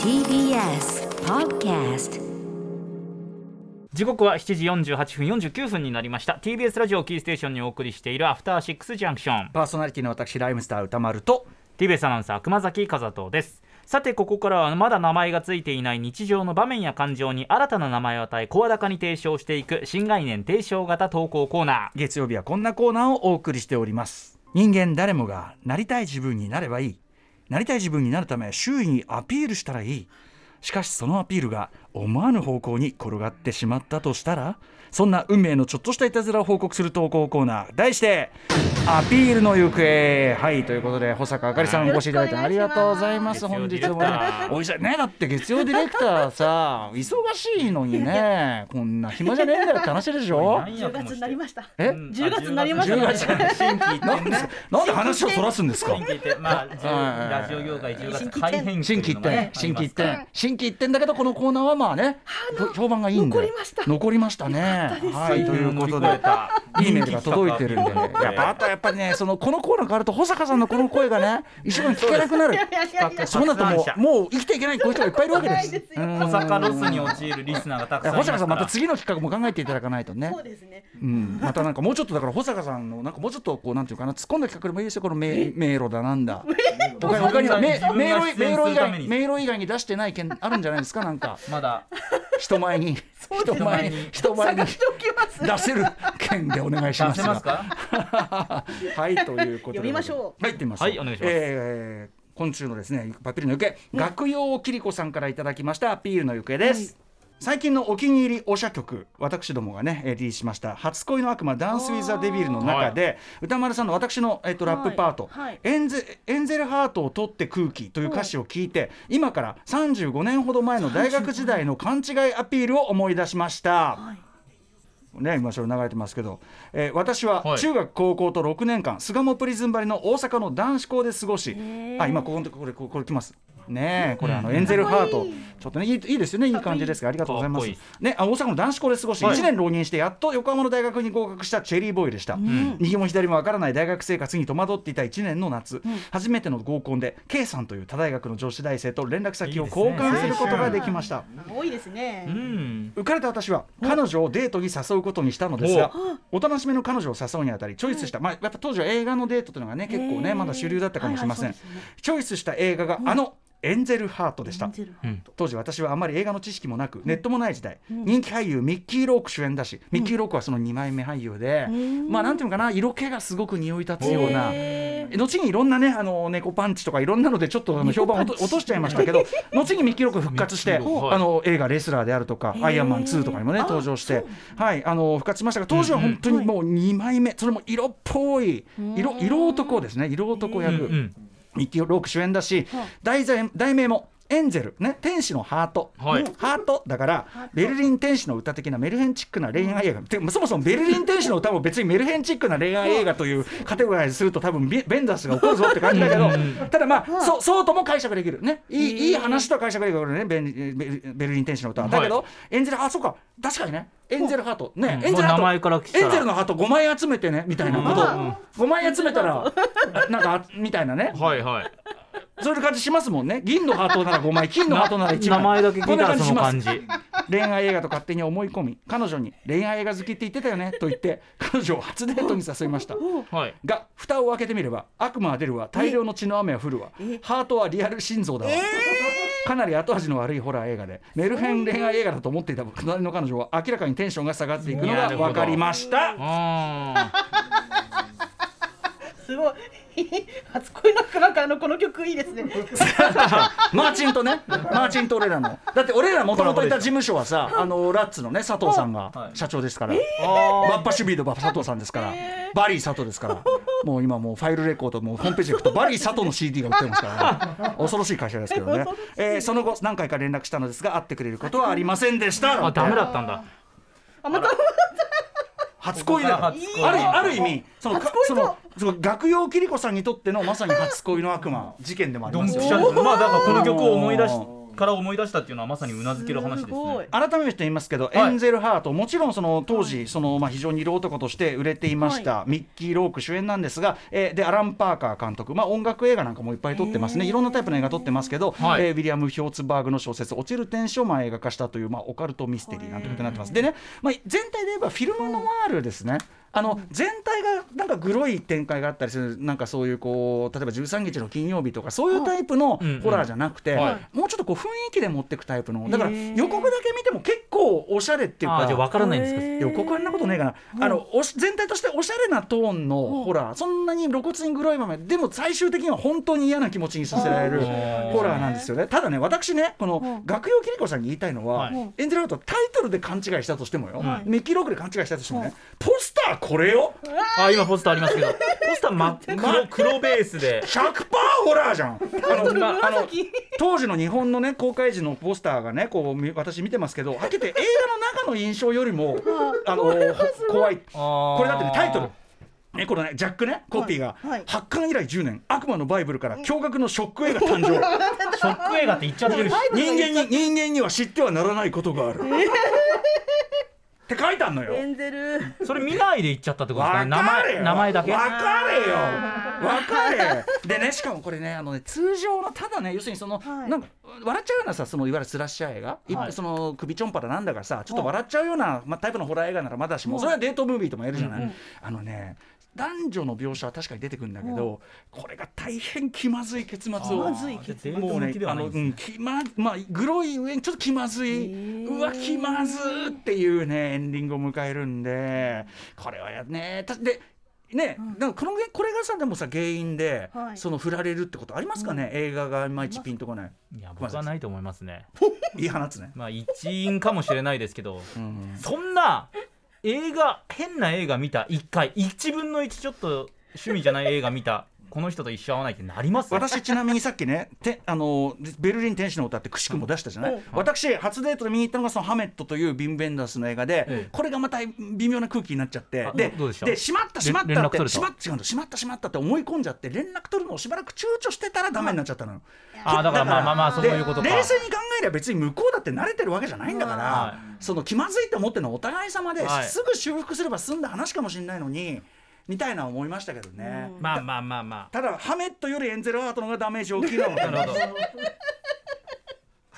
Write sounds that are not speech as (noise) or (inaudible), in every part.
TBS Podcast. 時刻は7時48分49分になりました。TBS ラジオキーステーションにお送りしているアフターシックスジャンクションパーソナリティの私ライムスター歌丸と。TBS アナウンサー熊崎和人です。さてここからはまだ名前がついていない日常の場面や感情に新たな名前を与え声高に提唱していく新概念提唱型投稿コーナー。月曜日はこんなコーナーをお送りしております。人間誰もがなりたい自分になればいいなりたい自分になるため周囲にアピールしたらいい。しかしそのアピールが思わぬ方向に転がってしまったとしたらそんな運命のちょっとしたいたずらを報告する投稿コーナー題してアピールの行方。はいということで保坂あかりさんお越しいただいてありがとうございます。本日もおいしい。ねだって月曜ディレクターさ忙しいのにねこんな暇じゃねえんだよって話でしょ？10月になりました。え？うん10月になりました。10ね。月新規一なんで点ねなんで話をそらすんですか？新規一点まあラジオ業界10月改編新規一点新規一点点新規一点だけどこのコーナーはまあね評判がいいんで残りました。残りましたね。はいということでいいメールが届いてるんでね。(laughs) やっぱあとはやっぱりねそのこのコーナーがあると保坂さんのこの声がね (laughs) 一生懸命聞けなくなる。そうなるともうもう生きていけないこういう人がいっぱいいるわけです。ないですようん。小坂ロスに陥るリスナーがたくさん保坂さんまた次の企画も考えていただかないとね。そうですね。うん、またなんかもうちょっとだから保坂さんのなんかもうちょっとこうなんていうかな突っ込んだ企画でもいいですよこの迷迷路だなんだ。(laughs) 他に他には迷路以外に出してない件あるんじゃないですか？なんか (laughs) まだ。人前に。人前に。ね人前に。出せる件でお願いしますが出せますか？(laughs) はいということで。読みましょう。はいましょう。はいお願いします。えー今週のですねパピルの行方、学用キリコさんからいただきましたアピールの行方です、最近のお気に入りおしゃ曲私どもがねえーリリースしました「初恋の悪魔ダンス・ウィザ・デビル」の中で、歌丸さんの私の、えっとラップパート、はいはい。エンゼエンゼルハートを取って空気」という歌詞を聞いて今から35年ほど前の大学時代の勘違いアピールを思い出しました。ね、今それ流れてますけど、えー私ははい。中学高校と6年間巣鴨プリズンバリの大阪の男子校で過ごしあ今ここのとここれこれこれ来ますねえこれあのエンゼルハート。ちょっとねいいいいですよねいい感じですがありがとうございます。ねあ大阪の男子校で過ごしはい。1年浪人してやっと横浜の大学に合格したチェリーボーイでした、右も左もわからない大学生活に戸惑っていた1年の夏、初めての合コンで K さんという他大学の女子大生と連絡先を交換することができました。多いですね。う。ん。浮かれた私は彼女をデートに誘うことにしたのですがお。となしめの彼女を誘うにあたりチョイスした、まあ、やっぱ当時は映画のデートというのがね結構ねまだ主流だったかもしれません、はいはいそうですねチョイスした映画があのエンゼルハートでした。当時私はあまり映画の知識もなくネットもない時代、人気俳優ミッキー・ローク主演だし、ミッキー・ロークはその2枚目俳優で、まあなんていうのかな色気がすごく匂い立つようなへ後にいろんなねあの猫パンチとかいろんなのでちょっとあの評判を落と落としちゃいましたけど (laughs) 後にミッキー・ローク復活して、はい。あの映画「レスラー」であるとか「アイアンマン2」とかにもね登場してはいあの復活しましたが当時は本当にもう2枚目それも色っぽい色色男ですね。色男役、うんうんミッキー・ローク主演だし、題材題名もエンゼル、ね、天使のハート、はい。うんハートだからベルリン天使の歌的なメルヘンチックな恋愛映画、てそもそもベルリン天使の歌も別にメルヘンチックな恋愛映画というカテゴライズすると多分ベベンダースが怒るぞって感じだけどただまあ、そうそうとも解釈できる。ね。いいいい話とは解釈できるねベンベルベルリン天使の歌は。だけど、はいエンゼルあそうか。確かにね。エンゼルハート。ね、うん。エンゼルハート。エンゼルのハート5枚集めてねみたいなこと、5枚集めたらなんかみたいなね。はいはいそういう感じしますもんね。銀のハートなら5枚金のハートなら1枚。名前だけ聞いたらその感じ。恋愛映画と勝手に思い込み彼女に恋愛映画好きって言ってたよねと言って彼女を初デートに誘いました。はい。が蓋を開けてみれば悪魔は出るわ。大量の血の雨は降るわ。ハートはリアル心臓だわ、かなり後味の悪いホラー映画でメルヘン恋愛映画だと思っていた隣の彼女は明らかにテンションが下がっていくのが分かりました。あ (laughs) すごい。(laughs) 初恋のなんかあのこの曲いいですね。(laughs) マーチンとね、マーチンと俺らの。だって俺らもともといた事務所はさ、あのラッツのね、佐藤さんが社長ですから、バッパシュビードバ佐藤さんですから、バリー佐藤ですから、もう今もうファイルレコードもホームページで行くとバリー佐藤の CD が売ってますから。ね、(laughs) 恐ろしい会社ですけどね。えーその後何回か連絡したのですが会ってくれることはありませんでした。ーあダメだったんだ。あまた初恋だよ初恋。あるある意味そのかそ初恋と？のその学用キリコさんにとってのまさに初恋の悪魔事件でもありますよまあだからこの曲を思い出しから思い出したっていうのはまさにうなずける話ですね。改めて言いますけど、はい。エンゼルハートもちろんその当時、そのまあ非常に色男として売れていました、ミッキー・ローク主演なんですが、えーでアラン・パーカー監督、まあ、音楽映画なんかもいっぱい撮ってますね。いろんなタイプの映画撮ってますけど、はい。えーウィリアム・ヒョーツバーグの小説「落ちる天使」をまあ映画化したという、まあ、オカルトミステリーなんてことになってます。でね、まあ、全体で言えばフィルムノワールですね。あの全体がなんかグロい展開があったりするなんかそういうこう例えば13日の金曜日とかそういうタイプのホラーじゃなくて、はもうちょっとこう雰囲気で持っていくタイプの。だから予告だけ見ても結構おしゃれっていうかじゃあ分からないんですか予告はんなことねえかな、あのおし全体としておしゃれなトーンのホラーそんなに露骨にグロい場面でも最終的には本当に嫌な気持ちにさせられるホラーなんですよね。ただね私ねこの学用桐子さんに言いたいのは、はい。エンゼルアウトタイトルで勘違いしたとしてもよ、はい。ミッキーロークで勘違いしたとしてもね、ポスターこれよ。あ今ポスターありますけど。ポスター真っ (laughs) 黒黒ベースで。100%ホラーじゃん。あのまああの当時の日本のね公開時のポスターがねこうみ私見てますけどはっきり言って映画の中の印象よりもあのほ怖い。ここれだってねタイトル。ね、このねジャックねコピーが、はいはい。発刊以来10年悪魔のバイブルから驚愕のショック映画誕生。(laughs) ショック映画って言っちゃってる。し人間に人間には知ってはならないことがある、って書いてあんのよ。エンゼル。それ見ないで言っちゃったってことですかわね。名前名前だけ？わかれよわかれ。でねしかもこれねあのね通常のただね要するにその、はい。なんか笑っちゃうようなさそのいわゆるスラッシャー映画、いはい。その首ちょんぱらなんだからさちょっと笑っちゃうような、まあ、タイプのホラー映画ならまだしも、それはデートムービーとも言えるじゃない、うんうん。あのね男女の描写は確かに出てくるんだけど、これが大変気まずい結末を。もうねあの、うん、気ままあグロい上にちょっと気まずい、うわ気まずーっていうねエンディングを迎えるんでこれはやねたでね、なんかこのこれがさでもさ原因で、はい。その振られるってことありますかね、映画がいまいちピンとこない。いや僕はないと思いますね。(laughs) いい放つね、(laughs) まあ一因かもしれないですけどうんそんな映画変な映画見た1回1分の1ちょっと趣味じゃない映画見たこの人と一緒合わないってなります？私ちなみにさっきねてあのベルリン天使の歌ってくしくも出したじゃない、うん。私初デートで見に行ったのがそのハメットというビン・ベンダースの映画で、ええ。これがまた微妙な空気になっちゃって。あでどうでしまったしまったって。しまった違うのしまったしまったって思い込んじゃって連絡取るのをしばらく躊躇してたらダメになっちゃったの。よ。あだからまあまあまあそういうこと冷静に考えれば別に向こうだって慣れてるわけじゃないんだから、はその気まずいって思ってるのはお互い様で、はい。すぐ修復すれば済んだ話かもしれないのにみたいな思いましたけどね。まあまあまあまただハメットよりエンゼルアートの方がダメージ大きいのは分かあなるほど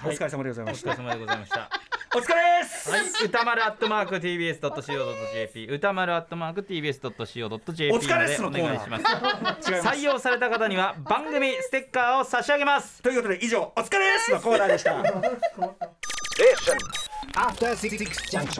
お疲れ様でございおました。疲れ様でございました。お疲れです。はい、歌丸アットマーク TBS.CO.JP 歌丸アットマーク TBS.CO.JP お疲れっすお願いします。採用された方には番組ステッカーを差し上げます。ということで以上お疲れですのコーナーでした。(laughs) After Six Junction.